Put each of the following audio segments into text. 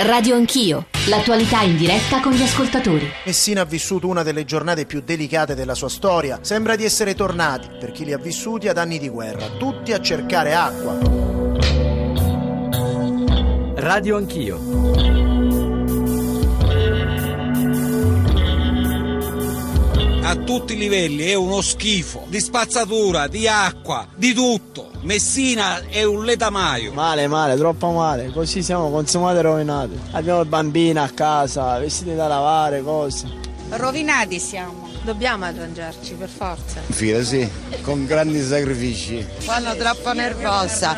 Radio Anch'io, l'attualità in diretta con gli ascoltatori. Messina ha vissuto una delle giornate più delicate della sua storia. Sembra di essere tornati, per chi li ha vissuti, ad anni di guerra, tutti a cercare acqua. Radio Anch'io. A tutti i livelli è uno schifo di spazzatura, di acqua, di tutto. Messina è un letamaio. Male, male, troppo male. Così siamo consumati e rovinati. Abbiamo bambini a casa, vestiti da lavare, cose. Rovinati siamo. Dobbiamo arrangiarci per forza. Fila sì, con grandi sacrifici. Sono troppo nervosa.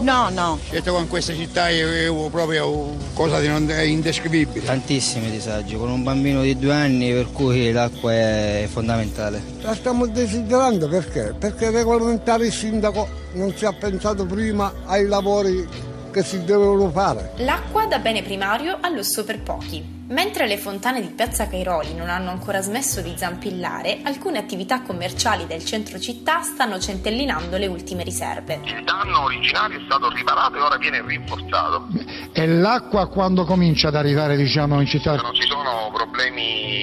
No, no. Certo con questa città è proprio cosa di non, è indescrivibile. Tantissimi disagi, con un bambino di due anni per cui l'acqua è fondamentale. La stiamo desiderando perché? Perché regolamentare il sindaco non ci ha pensato prima ai lavori che si devono fare. L'acqua da bene primario a lusso per pochi. Mentre le fontane di Piazza Cairoli non hanno ancora smesso di zampillare, alcune attività commerciali del centro città stanno centellinando le ultime riserve. Il danno originario è stato riparato e ora viene rinforzato. E l'acqua quando comincia ad arrivare diciamo, in città? Non ci sono problemi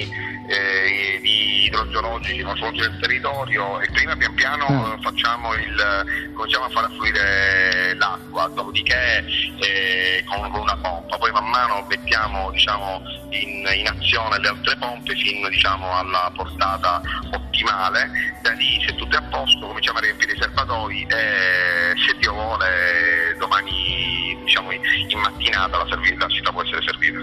eh, di idrogeologici non solo del territorio e prima pian piano ah. facciamo il, cominciamo a far affluire l'acqua, dopodiché eh, con, una pompa, poi man mano mettiamo diciamo, in, in, azione le altre pompe fino diciamo, alla portata ottimale, da lì se tutto è a posto cominciamo a riempire i serbatoi e se Dio vuole domani diciamo, in mattinata la, serv- la città può essere servita.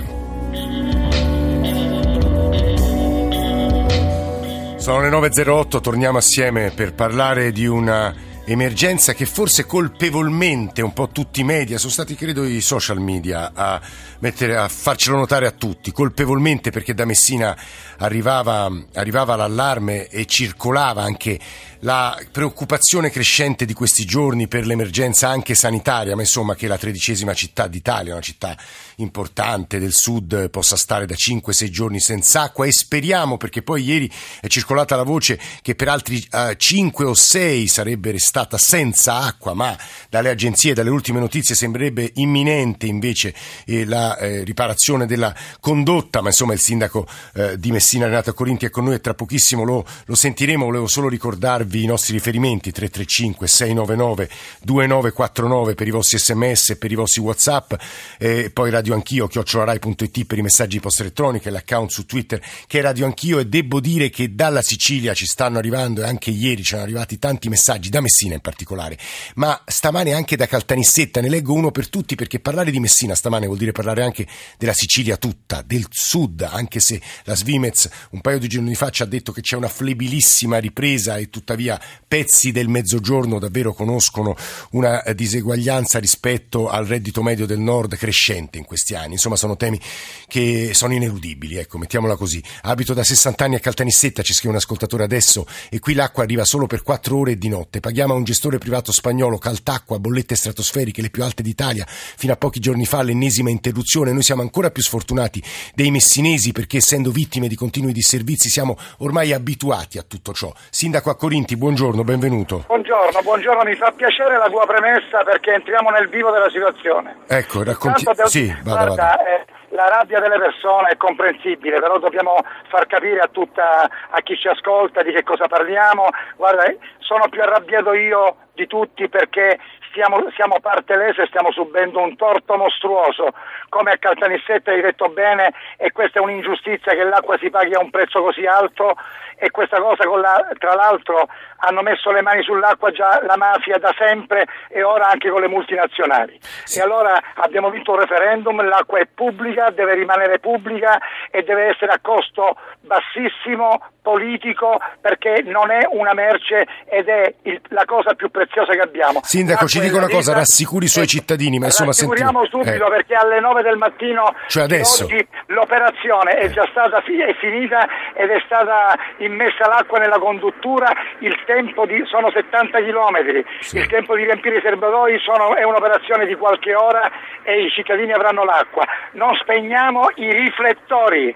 Sono le 9.08, torniamo assieme per parlare di una emergenza che forse colpevolmente un po' tutti i media, sono stati credo i social media a, mettere, a farcelo notare a tutti, colpevolmente perché da Messina arrivava, arrivava l'allarme e circolava anche la preoccupazione crescente di questi giorni per l'emergenza anche sanitaria, ma insomma che la tredicesima città d'Italia, una città importante del sud, possa stare da 5-6 giorni senza acqua. E speriamo, perché poi ieri è circolata la voce che per altri eh, 5 o 6 sarebbe restata senza acqua, ma dalle agenzie, dalle ultime notizie sembrerebbe imminente invece eh, la eh, riparazione della condotta, ma insomma il sindaco eh, di Messina Renato Corinti è con noi e tra pochissimo lo, lo sentiremo, volevo solo ricordarvi darvi i nostri riferimenti 335 699 2949 per i vostri sms, per i vostri whatsapp e poi radio anch'io chiocciolarai.it per i messaggi post elettroniche, l'account su Twitter che è radio anch'io e devo dire che dalla Sicilia ci stanno arrivando e anche ieri ci sono arrivati tanti messaggi, da Messina in particolare, ma stamane anche da Caltanissetta, ne leggo uno per tutti perché parlare di Messina stamane vuol dire parlare anche della Sicilia tutta, del sud, anche se la Svimez un paio di giorni fa ci ha detto che c'è una flebilissima ripresa e tuttavia tuttavia pezzi del mezzogiorno davvero conoscono una eh, diseguaglianza rispetto al reddito medio del nord crescente in questi anni. Insomma, sono temi che sono ineludibili, ecco, mettiamola così. Abito da 60 anni a Caltanissetta, ci scrive un ascoltatore adesso, e qui l'acqua arriva solo per 4 ore di notte. Paghiamo a un gestore privato spagnolo Caltacqua bollette stratosferiche, le più alte d'Italia, fino a pochi giorni fa l'ennesima interruzione. Noi siamo ancora più sfortunati dei messinesi perché essendo vittime di continui disservizi siamo ormai abituati a tutto ciò. Sindaco a Corinto Valenti, buongiorno, benvenuto. Buongiorno, buongiorno, mi fa piacere la tua premessa perché entriamo nel vivo della situazione. Ecco, racconti... Sì, vada, guarda, vada. Eh, la rabbia delle persone è comprensibile, però dobbiamo far capire a, tutta, a chi ci ascolta di che cosa parliamo. Guarda, sono più arrabbiato io di tutti perché stiamo, siamo parte lesa e stiamo subendo un torto mostruoso, come a Caltanissetta hai detto bene, e questa è un'ingiustizia che l'acqua si paghi a un prezzo così alto e questa cosa la, tra l'altro hanno messo le mani sull'acqua già la mafia da sempre e ora anche con le multinazionali. Sì. E allora abbiamo vinto un referendum, l'acqua è pubblica, deve rimanere pubblica e deve essere a costo bassissimo politico perché non è una merce ed è il, la cosa più preziosa che abbiamo. Sindaco, ci dico una cosa, rassicuri i suoi eh, cittadini, ma insomma sentiamo. subito eh. perché alle 9 del mattino cioè adesso. oggi l'operazione è già stata fi- è finita ed è stata immessa l'acqua nella conduttura, il tempo di, sono 70 km, sì. il tempo di riempire i serbatoi sono, è un'operazione di qualche ora e i cittadini avranno l'acqua. Non spegniamo i riflettori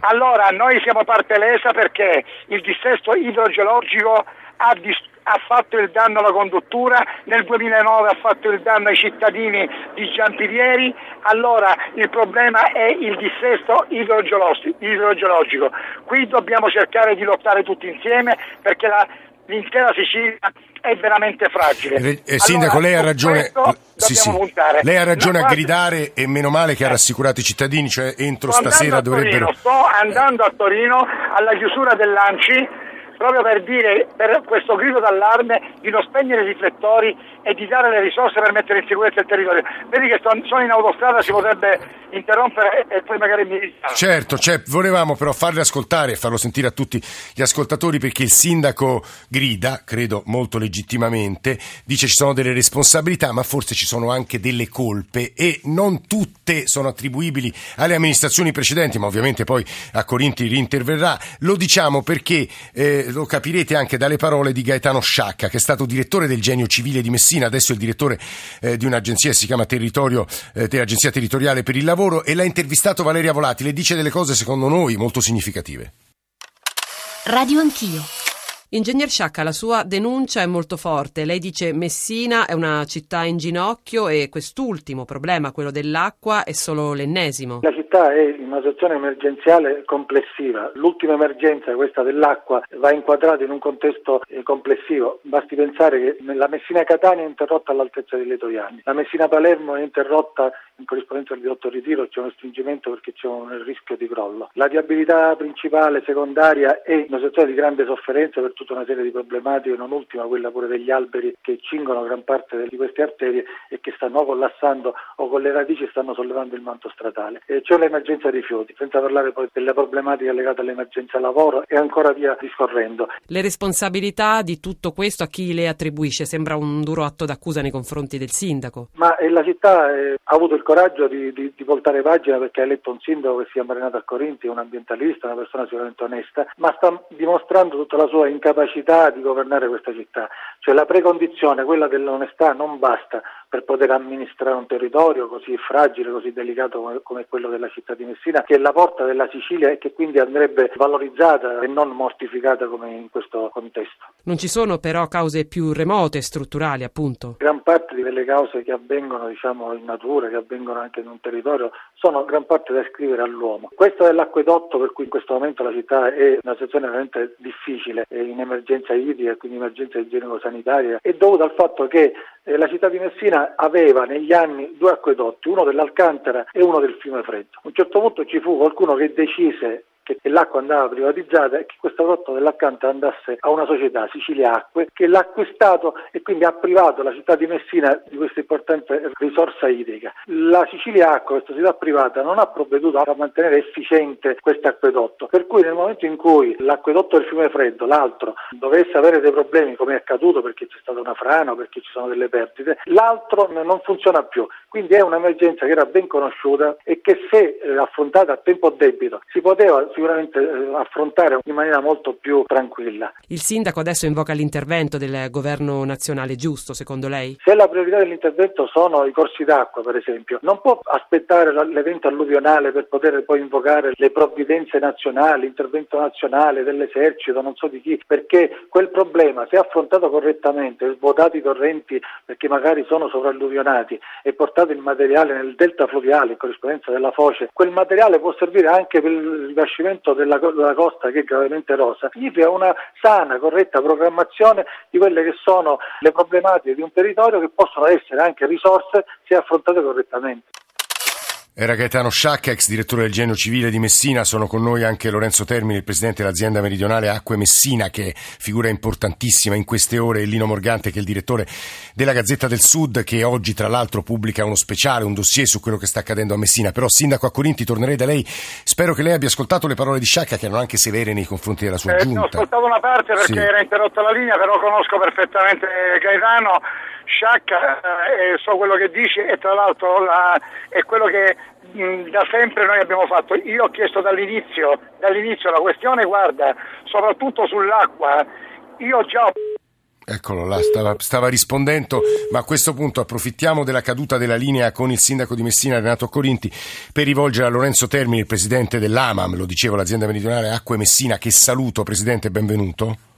allora noi siamo parte lesa perché il dissesto idrogeologico ha, dis- ha fatto il danno alla conduttura, nel 2009 ha fatto il danno ai cittadini di Giampilieri, allora il problema è il dissesto idrogeologico. Qui dobbiamo cercare di lottare tutti insieme perché la, l'intera Sicilia è veramente fragile. Eh, eh, sindaco, allora, lei ha ragione. Sì, sì. Lei ha ragione a gridare e meno male che ha rassicurato i cittadini, cioè entro stasera dovrebbero. Torino, sto andando a Torino alla chiusura dell'Anci proprio per dire per questo grido d'allarme di non spegnere i riflettori e di dare le risorse per mettere in sicurezza il territorio. Vedi che sono in autostrada, si potrebbe interrompere e poi magari mi diciamo. Certo, cioè, volevamo però farle ascoltare e farlo sentire a tutti gli ascoltatori perché il sindaco grida, credo molto legittimamente, dice ci sono delle responsabilità ma forse ci sono anche delle colpe e non tutte sono attribuibili alle amministrazioni precedenti ma ovviamente poi a Corinti rinterverrà. Lo diciamo perché eh, lo capirete anche dalle parole di Gaetano Sciacca che è stato direttore del Genio Civile di Messina, adesso è il direttore eh, di un'agenzia che si chiama Territorio, eh, dell'Agenzia Territoriale per il Lavoro lavoro e l'ha intervistato Valeria Volati, le dice delle cose secondo noi molto significative. Radio Anch'io. Ingegner Sciacca, la sua denuncia è molto forte. Lei dice Messina è una città in ginocchio e quest'ultimo problema, quello dell'acqua, è solo l'ennesimo. La città è in una situazione emergenziale complessiva. L'ultima emergenza, questa dell'acqua, va inquadrata in un contesto eh, complessivo. Basti pensare che la Messina-Catania è interrotta all'altezza dei Letoiani, la Messina-Palermo è interrotta in corrispondenza al ridotto ritiro, c'è uno stringimento perché c'è un rischio di crollo. La viabilità principale, secondaria è una situazione di grande sofferenza per tutta una serie di problematiche, non ultima quella pure degli alberi che cingono gran parte di queste arterie e che stanno collassando o con le radici stanno sollevando il manto stradale. E c'è l'emergenza rifiuti, senza parlare poi delle problematiche legate all'emergenza lavoro e ancora via discorrendo. Le responsabilità di tutto questo a chi le attribuisce? Sembra un duro atto d'accusa nei confronti del sindaco. Ma eh, la città eh, ha avuto il coraggio di, di, di, voltare pagina perché ha eletto un sindaco che si è marinato a Corinti, un ambientalista, una persona sicuramente onesta, ma sta dimostrando tutta la sua incapacità di governare questa città. Cioè la precondizione, quella dell'onestà, non basta per poter amministrare un territorio così fragile, così delicato come, quello della città di Messina, che è la porta della Sicilia e che quindi andrebbe valorizzata e non mortificata come in questo contesto. Non ci sono però cause più remote, strutturali appunto? Gran parte delle cause che avvengono diciamo, in natura, che avvengono anche in un territorio, sono gran parte da scrivere all'uomo. Questo è l'acquedotto per cui in questo momento la città è una situazione veramente difficile, è in emergenza idrica, quindi emergenza igienico-sanitaria, è dovuto al fatto che eh, la città di Messina aveva negli anni due acquedotti, uno dell'Alcantara e uno del fiume Freddo. A un certo punto ci fu qualcuno che decise che l'acqua andava privatizzata e che questo prodotto dell'accanto andasse a una società, Sicilia Acque, che l'ha acquistato e quindi ha privato la città di Messina di questa importante risorsa idrica. La Sicilia Acque, questa società privata, non ha provveduto a mantenere efficiente questo acquedotto, per cui nel momento in cui l'acquedotto del fiume Freddo, l'altro, dovesse avere dei problemi come è accaduto perché c'è stata una frana o perché ci sono delle perdite, l'altro non funziona più. Quindi è un'emergenza che era ben conosciuta e che se eh, affrontata a tempo debito si poteva sicuramente eh, affrontare in maniera molto più tranquilla. Il sindaco adesso invoca l'intervento del governo nazionale giusto, secondo lei? Se la priorità dell'intervento sono i corsi d'acqua, per esempio, non può aspettare l'evento alluvionale per poter poi invocare le provvidenze nazionali, l'intervento nazionale dell'esercito, non so di chi, perché quel problema, se affrontato correttamente, svuotati i torrenti perché magari sono sovralluvionati e portato il materiale nel delta fluviale in corrispondenza della foce, quel materiale può servire anche per il rivascimento della, della costa che è gravemente erosa, significa una sana, corretta programmazione di quelle che sono le problematiche di un territorio che possono essere anche risorse se affrontate correttamente. Era Gaetano Sciacca, ex direttore del Genio Civile di Messina, sono con noi anche Lorenzo Termini, il presidente dell'azienda meridionale Acque Messina, che è figura importantissima in queste ore, e Lino Morgante, che è il direttore della Gazzetta del Sud, che oggi tra l'altro pubblica uno speciale, un dossier su quello che sta accadendo a Messina. Però, Sindaco a Corinti, tornerei da lei. Spero che lei abbia ascoltato le parole di Sciacca, che erano anche severe nei confronti della sua eh, giunta. Ho ascoltato una parte perché sì. era interrotta la linea, però conosco perfettamente Gaetano. Sciacca eh, so quello che dice e tra l'altro la, è quello che da sempre noi abbiamo fatto. Io ho chiesto dall'inizio, dall'inizio la questione, guarda, soprattutto sull'acqua, io già ho Eccolo là, stava, stava, rispondendo, ma a questo punto approfittiamo della caduta della linea con il sindaco di Messina, Renato Corinti, per rivolgere a Lorenzo Termini, il presidente dell'AMAM, lo dicevo, l'azienda meridionale Acque Messina, che saluto, presidente, benvenuto.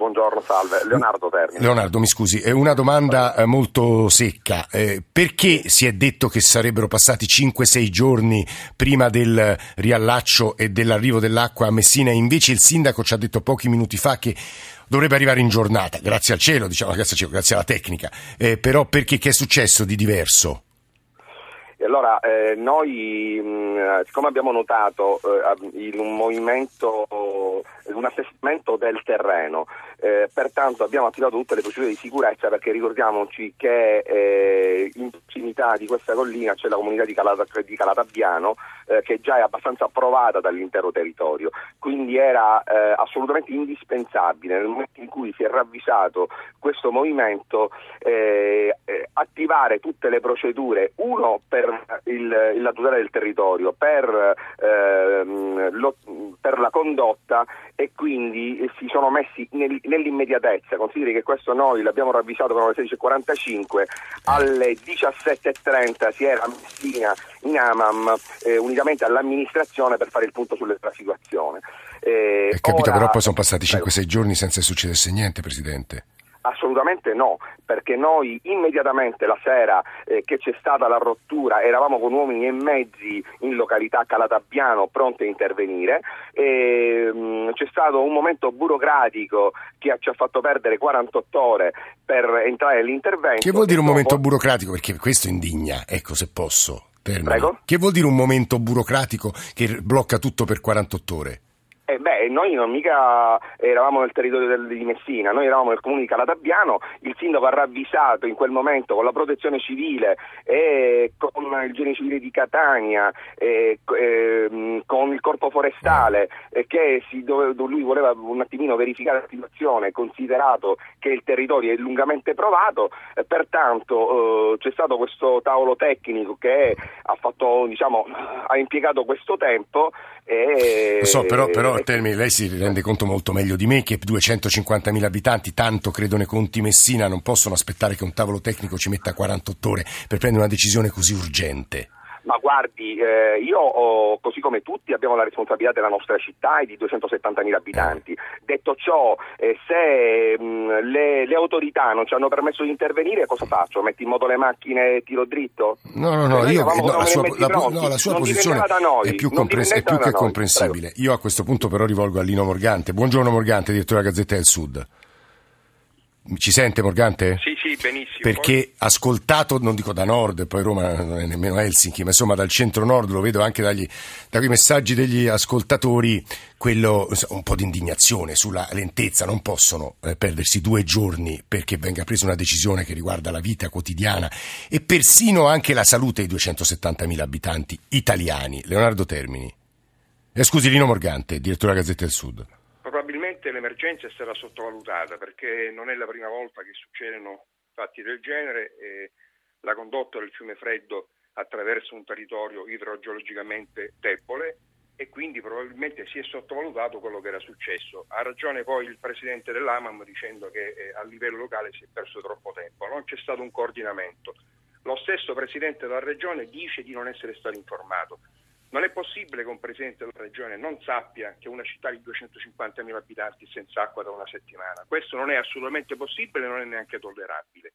Buongiorno salve. Leonardo Termini. Leonardo, mi scusi, è una domanda eh, molto secca. Eh, perché si è detto che sarebbero passati 5-6 giorni prima del riallaccio e dell'arrivo dell'acqua a Messina invece il sindaco ci ha detto pochi minuti fa che dovrebbe arrivare in giornata, grazie al cielo, diciamo, grazie, al cielo, grazie alla tecnica. Eh, però perché che è successo di diverso? E allora eh, noi, mh, siccome abbiamo notato eh, un movimento, un assestamento del terreno, eh, pertanto abbiamo attivato tutte le procedure di sicurezza perché ricordiamoci che eh, in prossimità di questa collina c'è la comunità di, Calata, di Calatabiano eh, che già è abbastanza approvata dall'intero territorio, quindi era eh, assolutamente indispensabile nel momento in cui si è ravvisato questo movimento attivare tutte le procedure, uno per il, la tutela del territorio, per, ehm, lo, per, la condotta e quindi si sono messi nel, nell'immediatezza. Consideri che questo noi l'abbiamo ravvisato per le 16.45, alle 17.30 si era a Messina in Amam eh, unitamente all'amministrazione per fare il punto sulla situazione. Eh, capito, ora... però poi sono passati 5-6 giorni senza che succedesse niente, Presidente. Assolutamente no, perché noi immediatamente la sera eh, che c'è stata la rottura eravamo con uomini e mezzi in località Calatabiano pronti a intervenire e, mh, mm, c'è stato un momento burocratico che ci ha fatto perdere 48 ore per entrare nell'intervento. Che vuol dire un dopo... momento burocratico? Perché questo indigna, ecco se posso. Che vuol dire un momento burocratico che blocca tutto per 48 ore? Eh beh, noi non mica eravamo nel territorio del, di Messina, noi eravamo nel comune di Calatabiano, il sindaco ha ravvisato in quel momento con la protezione civile e con il genio civile di Catania e, e, con il corpo forestale che dove, lui voleva un attimino verificare la situazione, considerato che il territorio è lungamente provato, pertanto eh, c'è stato questo tavolo tecnico che ha, fatto, diciamo, ha impiegato questo tempo e... So, però, però Termini, lei si rende conto molto meglio di me che 250.000 abitanti, tanto credo nei conti Messina, non possono aspettare che un tavolo tecnico ci metta 48 ore per prendere una decisione così urgente. Ma guardi, eh, io così come tutti abbiamo la responsabilità della nostra città e di 270.000 abitanti. Detto ciò, eh, se mh, le, le, autorità non ci hanno permesso di intervenire, cosa faccio? Metti in moto le macchine e tiro dritto? No, no, no, io, no la, sua, la, no, la sua posizione è più, comprens- è più che comprensibile. Prego. Io a questo punto però rivolgo a Lino Morgante. Buongiorno Morgante, direttore della Gazzetta del Sud. Ci sente Morgante? Sì, sì, benissimo. Perché ascoltato, non dico da nord, poi Roma non è nemmeno Helsinki, ma insomma dal centro-nord, lo vedo anche dagli, da quei messaggi degli ascoltatori, quello, un po' di indignazione sulla lentezza, non possono eh, perdersi due giorni perché venga presa una decisione che riguarda la vita quotidiana e persino anche la salute dei 270.000 abitanti italiani. Leonardo Termini. Eh, scusi, Lino Morgante, direttore della Gazzetta del Sud probabilmente l'emergenza è stata sottovalutata perché non è la prima volta che succedono fatti del genere e la condotta del fiume Freddo attraverso un territorio idrogeologicamente debole e quindi probabilmente si è sottovalutato quello che era successo. Ha ragione poi il presidente dell'AMAM dicendo che eh, a livello locale si è perso troppo tempo, non c'è stato un coordinamento. Lo stesso presidente della regione dice di non essere stato informato. Non è possibile che un Presidente della Regione non sappia che una città di 250.000 abitanti è senza acqua da una settimana. Questo non è assolutamente possibile, non è neanche tollerabile.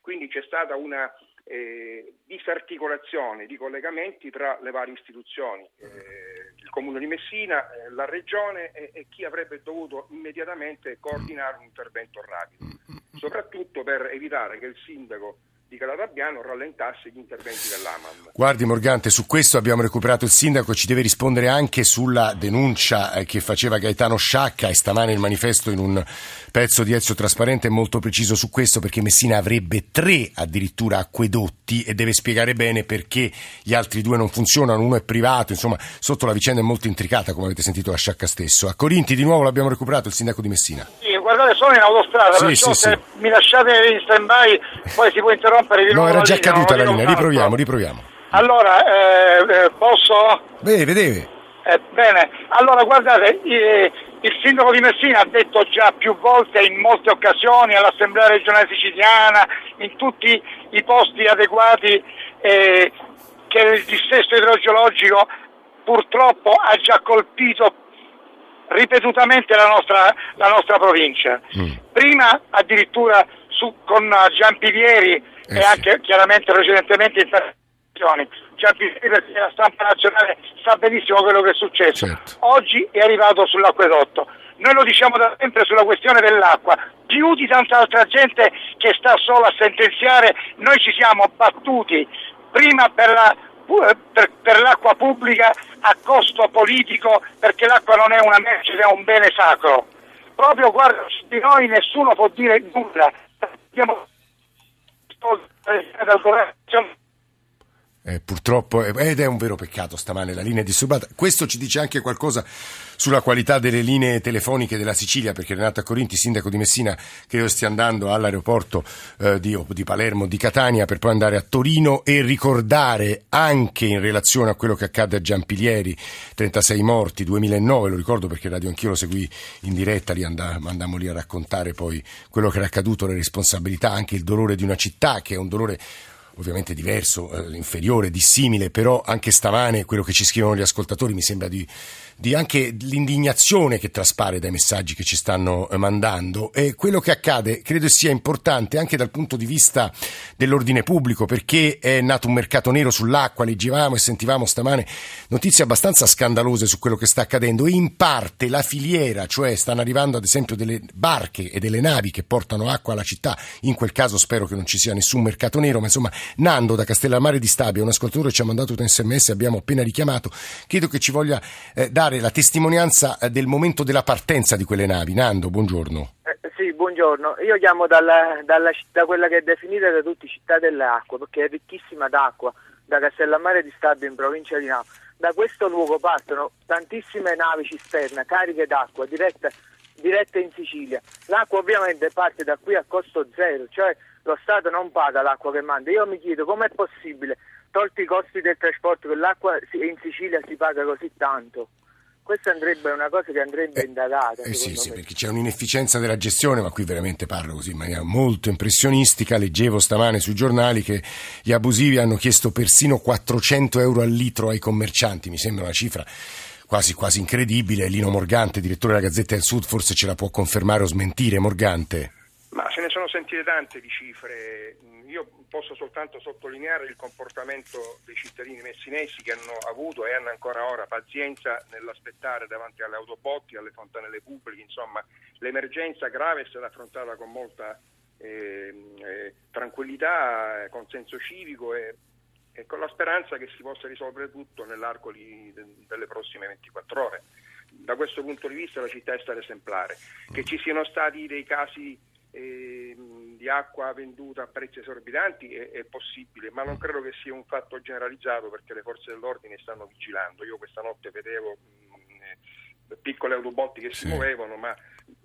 Quindi c'è stata una eh, disarticolazione di collegamenti tra le varie istituzioni, eh, il Comune di Messina, eh, la Regione e, e chi avrebbe dovuto immediatamente coordinare un intervento rapido, soprattutto per evitare che il sindaco di Calatabiano rallentasse gli interventi dell'AMAM. Guardi Morgante, su questo abbiamo recuperato il sindaco, ci deve rispondere anche sulla denuncia eh, che faceva Gaetano Sciacca e stamane il manifesto in un pezzo di Ezio Trasparente è molto preciso su questo perché Messina avrebbe tre addirittura acquedotti e deve spiegare bene perché gli altri due non funzionano, uno è privato, insomma sotto la vicenda è molto intricata come avete sentito da Sciacca stesso. A Corinti di nuovo l'abbiamo recuperato il sindaco di Messina. Sì, guardate sono in autostrada, sì, perciò sì, se sì. mi lasciate in stand by poi si può interrompere di nuovo. No, era già caduta la linea, riproviamo, riproviamo. Allora, eh, eh, posso? Deve, deve. Eh, bene, allora guardate, eh, il sindaco di Messina ha detto già più volte in molte occasioni all'Assemblea regionale siciliana, in tutti i posti adeguati, eh, che il dissesto idrogeologico purtroppo ha già colpito ripetutamente la nostra, la nostra provincia. Mm. Prima addirittura su, con Giampivieri eh, e anche chiaramente precedentemente in televisione. Giampivieri perché la stampa nazionale sa benissimo quello che è successo. Certo. Oggi è arrivato sull'acquedotto. Noi lo diciamo da sempre sulla questione dell'acqua, più di tanta altra gente che sta solo a sentenziare, noi ci siamo battuti prima per la per, per, l'acqua pubblica a costo politico perché l'acqua non è una merce, è un bene sacro. Proprio guarda, di noi nessuno può dire nulla. Abbiamo dal governo eh, purtroppo, eh, ed è un vero peccato stamane la linea è disturbata. Questo ci dice anche qualcosa sulla qualità delle linee telefoniche della Sicilia, perché Renata Corinti, sindaco di Messina, credo stia andando all'aeroporto eh, di, di, Palermo, di Catania, per poi andare a Torino e ricordare anche in relazione a quello che accade a Giampilieri, 36 morti, 2009, lo ricordo perché Radio Anch'io lo seguì in diretta, lì andammo lì a raccontare poi quello che era accaduto, le responsabilità, anche il dolore di una città, che è un dolore ovviamente diverso, eh, inferiore, dissimile, però anche stamane quello che ci scrivono gli ascoltatori mi sembra di di anche l'indignazione che traspare dai messaggi che ci stanno eh, mandando. E quello che accade credo sia importante anche dal punto di vista dell'ordine pubblico perché è nato un mercato nero sull'acqua, leggevamo e sentivamo stamane notizie abbastanza scandalose su quello che sta accadendo. In parte la filiera, cioè stanno arrivando ad esempio delle barche e delle navi che portano acqua alla città, in quel caso spero che non ci sia nessun mercato nero, ma insomma Nando da Castellammare di Stabia, un ascoltatore ci ha mandato un sms, abbiamo appena richiamato, credo che ci voglia eh, dare dare la testimonianza eh, del momento della partenza di quelle navi. Nando, buongiorno. Eh, sì, buongiorno. Io chiamo dalla, dalla, da quella che è definita da tutti città dell'acqua, perché è ricchissima d'acqua, da Castellammare di Stabio in provincia di Napoli. Da questo luogo partono tantissime navi cisterna cariche d'acqua dirette, dirette in Sicilia. L'acqua ovviamente parte da qui a costo zero, cioè lo Stato non paga l'acqua che manda. Io mi chiedo com'è possibile, tolti i costi del trasporto, che l'acqua in Sicilia si paga così tanto. Questa andrebbe, è una cosa che andrebbe eh, indagata. Eh sì, sì, perché c'è un'inefficienza della gestione, ma qui veramente parlo così in maniera molto impressionistica. Leggevo stamane sui giornali che gli abusivi hanno chiesto persino 400 euro al litro ai commercianti. Mi sembra una cifra quasi, quasi incredibile. Lino Morgante, direttore della Gazzetta del Sud, forse ce la può confermare o smentire. Morgante. Ma se ne sono sentite tante di cifre. Io posso soltanto sottolineare il comportamento dei cittadini messinesi che hanno avuto e hanno ancora ora pazienza nell'aspettare davanti alle autobotti, alle fontanelle pubbliche, insomma l'emergenza grave è stata affrontata con molta eh, eh, tranquillità, con senso civico e, e, con la speranza che si possa risolvere tutto nell'arco di, de, delle prossime 24 ore. Da questo punto di vista la città è stata esemplare. Che ci siano stati dei casi eh, di acqua venduta a prezzi esorbitanti è, è, possibile, ma non credo che sia un fatto generalizzato perché le forze dell'ordine stanno vigilando. Io questa notte vedevo mh, piccole autobotti che si sì. muovevano, ma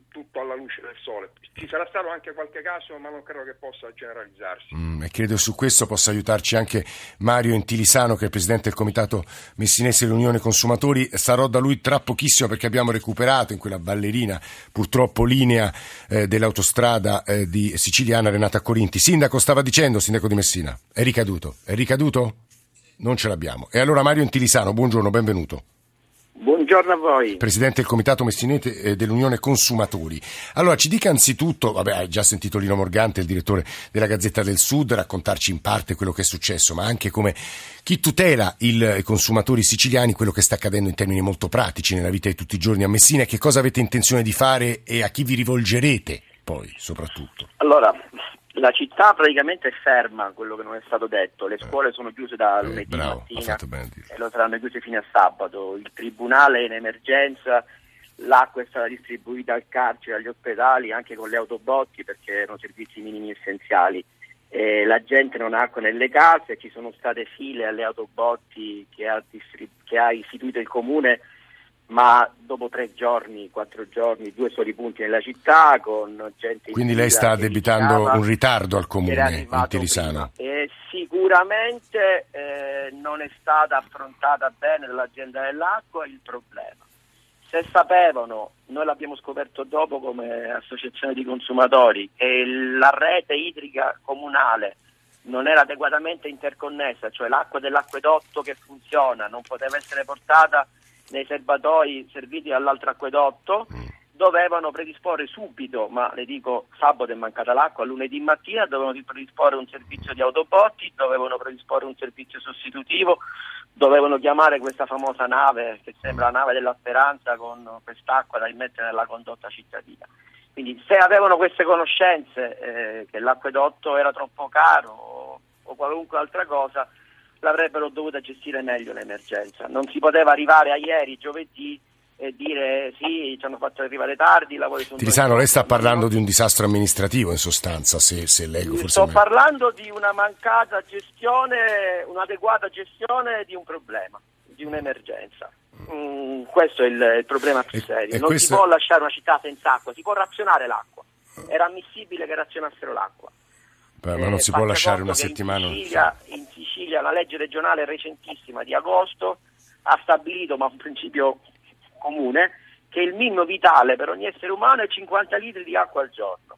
tutto alla luce del sole. Ci sarà stato anche qualche caso, ma non credo che possa generalizzarsi. Mm, e credo su questo possa aiutarci anche Mario Intilisano, che è presidente del comitato messinese dell'Unione Consumatori. Sarò da lui tra pochissimo perché abbiamo recuperato in quella ballerina, purtroppo linea eh, dell'autostrada eh, di siciliana Renata Corinti. Sindaco stava dicendo, sindaco di Messina, è ricaduto. È ricaduto? Non ce l'abbiamo. E allora Mario Intilisano, buongiorno, benvenuto. Buongiorno a voi. Presidente del Comitato Messinete eh, dell'Unione Consumatori. Allora, ci dica anzitutto, vabbè, hai già sentito Lino Morgante, il direttore della Gazzetta del Sud, raccontarci in parte quello che è successo, ma anche come chi tutela il, i consumatori siciliani, quello che sta accadendo in termini molto pratici nella vita di tutti i giorni a Messina e che cosa avete intenzione di fare e a chi vi rivolgerete poi, soprattutto. Allora, la città praticamente è ferma, quello che non è stato detto, le scuole sono chiuse da lunedì eh, bravo, mattina e lo saranno chiuse fino a sabato, il tribunale è in emergenza, l'acqua è stata distribuita al carcere, agli ospedali, anche con le autobotti perché erano servizi minimi essenziali. E la gente non ha acqua nelle case, ci sono state file alle autobotti che ha, distrib- che ha istituito il comune ma dopo tre giorni, quattro giorni, due soli punti nella città con gente... Quindi lei sta addebitando un ritardo al comune in Tirisano? Eh, sicuramente eh, non è stata affrontata bene dall'azienda dell'acqua il problema. Se sapevano, noi l'abbiamo scoperto dopo come associazione di consumatori, che la rete idrica comunale non era adeguatamente interconnessa, cioè l'acqua dell'acquedotto che funziona non poteva essere portata nei serbatoi serviti dall'altro acquedotto, dovevano predisporre subito, ma le dico sabato è mancata l'acqua, lunedì mattina dovevano predisporre un servizio di autobotti, dovevano predisporre un servizio sostitutivo, dovevano chiamare questa famosa nave che sembra la nave della speranza con quest'acqua da immettere nella condotta cittadina. Quindi se avevano queste conoscenze eh, che l'acquedotto era troppo caro o, o qualunque altra cosa, l'avrebbero dovuta gestire meglio l'emergenza. Non si poteva arrivare a ieri, giovedì, e dire sì, ci hanno fatto arrivare tardi, i lavori sono... Tirisano, lei sta parlando di un disastro amministrativo in sostanza, se, se leggo forse... Sto parlando di una mancata gestione, un'adeguata gestione di un problema, di un'emergenza. Mm, questo è il, il problema più serio. E non questo... si può lasciare una città senza acqua, si può razionare l'acqua. Era ammissibile che razionassero l'acqua. Beh, ma non eh, si può lasciare una settimana. In Sicilia, in Sicilia la legge regionale recentissima di agosto ha stabilito, ma un principio comune che il minimo vitale per ogni essere umano è 50 litri di acqua al giorno.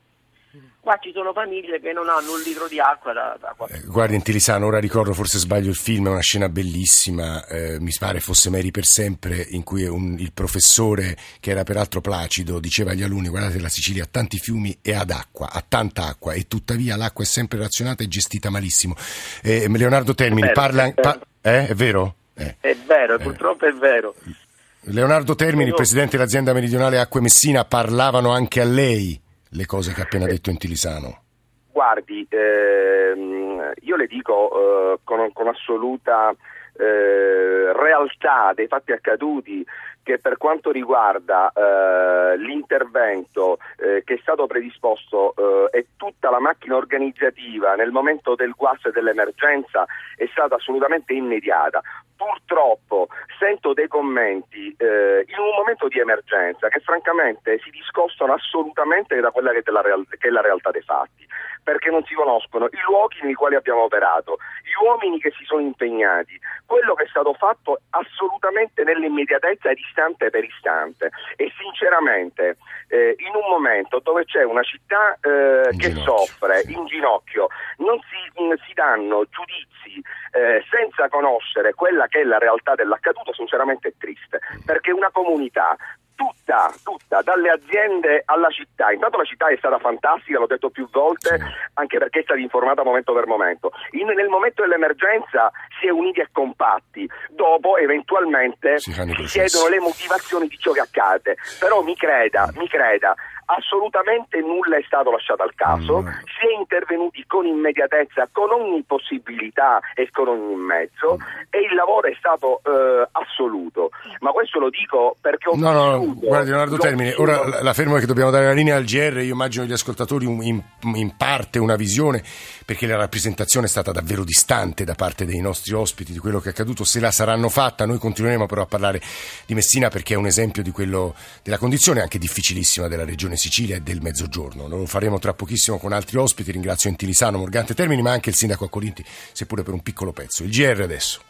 Qua ci sono famiglie che non hanno un litro di acqua da, da eh, Guardi, in Tilisano, ora ricordo, forse sbaglio il film, è una scena bellissima, eh, mi pare fosse Mary per sempre, in cui un, il professore, che era peraltro placido, diceva agli alunni, guardate la Sicilia ha tanti fiumi e ad acqua, ha tanta acqua e tuttavia l'acqua è sempre razionata e gestita malissimo. Eh, Leonardo Termini è parla... È vero, pa- eh, è vero? Eh. È vero, purtroppo è vero. Leonardo Termini, presidente dell'azienda meridionale Acque Messina, parlavano anche a lei le cose che ha appena detto in Tilisano. Guardi, ehm, io le dico eh, con, con, assoluta eh, realtà dei fatti accaduti che per quanto riguarda eh, l'intervento eh, che è stato predisposto eh, e tutta la macchina organizzativa nel momento del guasto e dell'emergenza è stata assolutamente immediata. Purtroppo sento dei commenti eh, in un momento di emergenza che francamente si discostano assolutamente da quella che è, real- che è la realtà dei fatti, perché non si conoscono i luoghi nei quali abbiamo operato, gli uomini che si sono impegnati, quello che è stato fatto assolutamente nell'immediatezza ed istante per istante. E sinceramente eh, in un momento dove c'è una città eh, che soffre sì. in ginocchio non si, mh, si danno giudizi eh, senza conoscere quella che è la realtà dell'accaduto sinceramente è triste, perché una comunità tutta, tutta, dalle aziende alla città. Intanto la città è stata fantastica, l'ho detto più volte, sì. anche perché è stata informata momento per momento. In, nel momento dell'emergenza si è uniti e compatti, dopo eventualmente si, si chiedono le motivazioni di ciò che accade. Però mi creda, mi creda, assolutamente nulla è stato lasciato al caso, mm. si è intervenuti con immediatezza, con ogni possibilità e con ogni mezzo mm. e il lavoro è stato eh, assoluto. Ma questo lo dico perché ho No, no, no guardi Leonardo Termine, ora la fermo è che dobbiamo dare la linea al GR, io immagino gli ascoltatori in, in parte una visione perché la rappresentazione è stata davvero distante da parte dei nostri ospiti di quello che è accaduto, se la saranno fatta, noi continueremo però a parlare di Messina perché è un esempio di quello, della condizione anche difficilissima della regione Sicilia e del Mezzogiorno. Lo faremo tra pochissimo con altri ospiti. Ringrazio Intilisano, Morgante Termini, ma anche il sindaco a Corinti, seppure per un piccolo pezzo. Il GR adesso.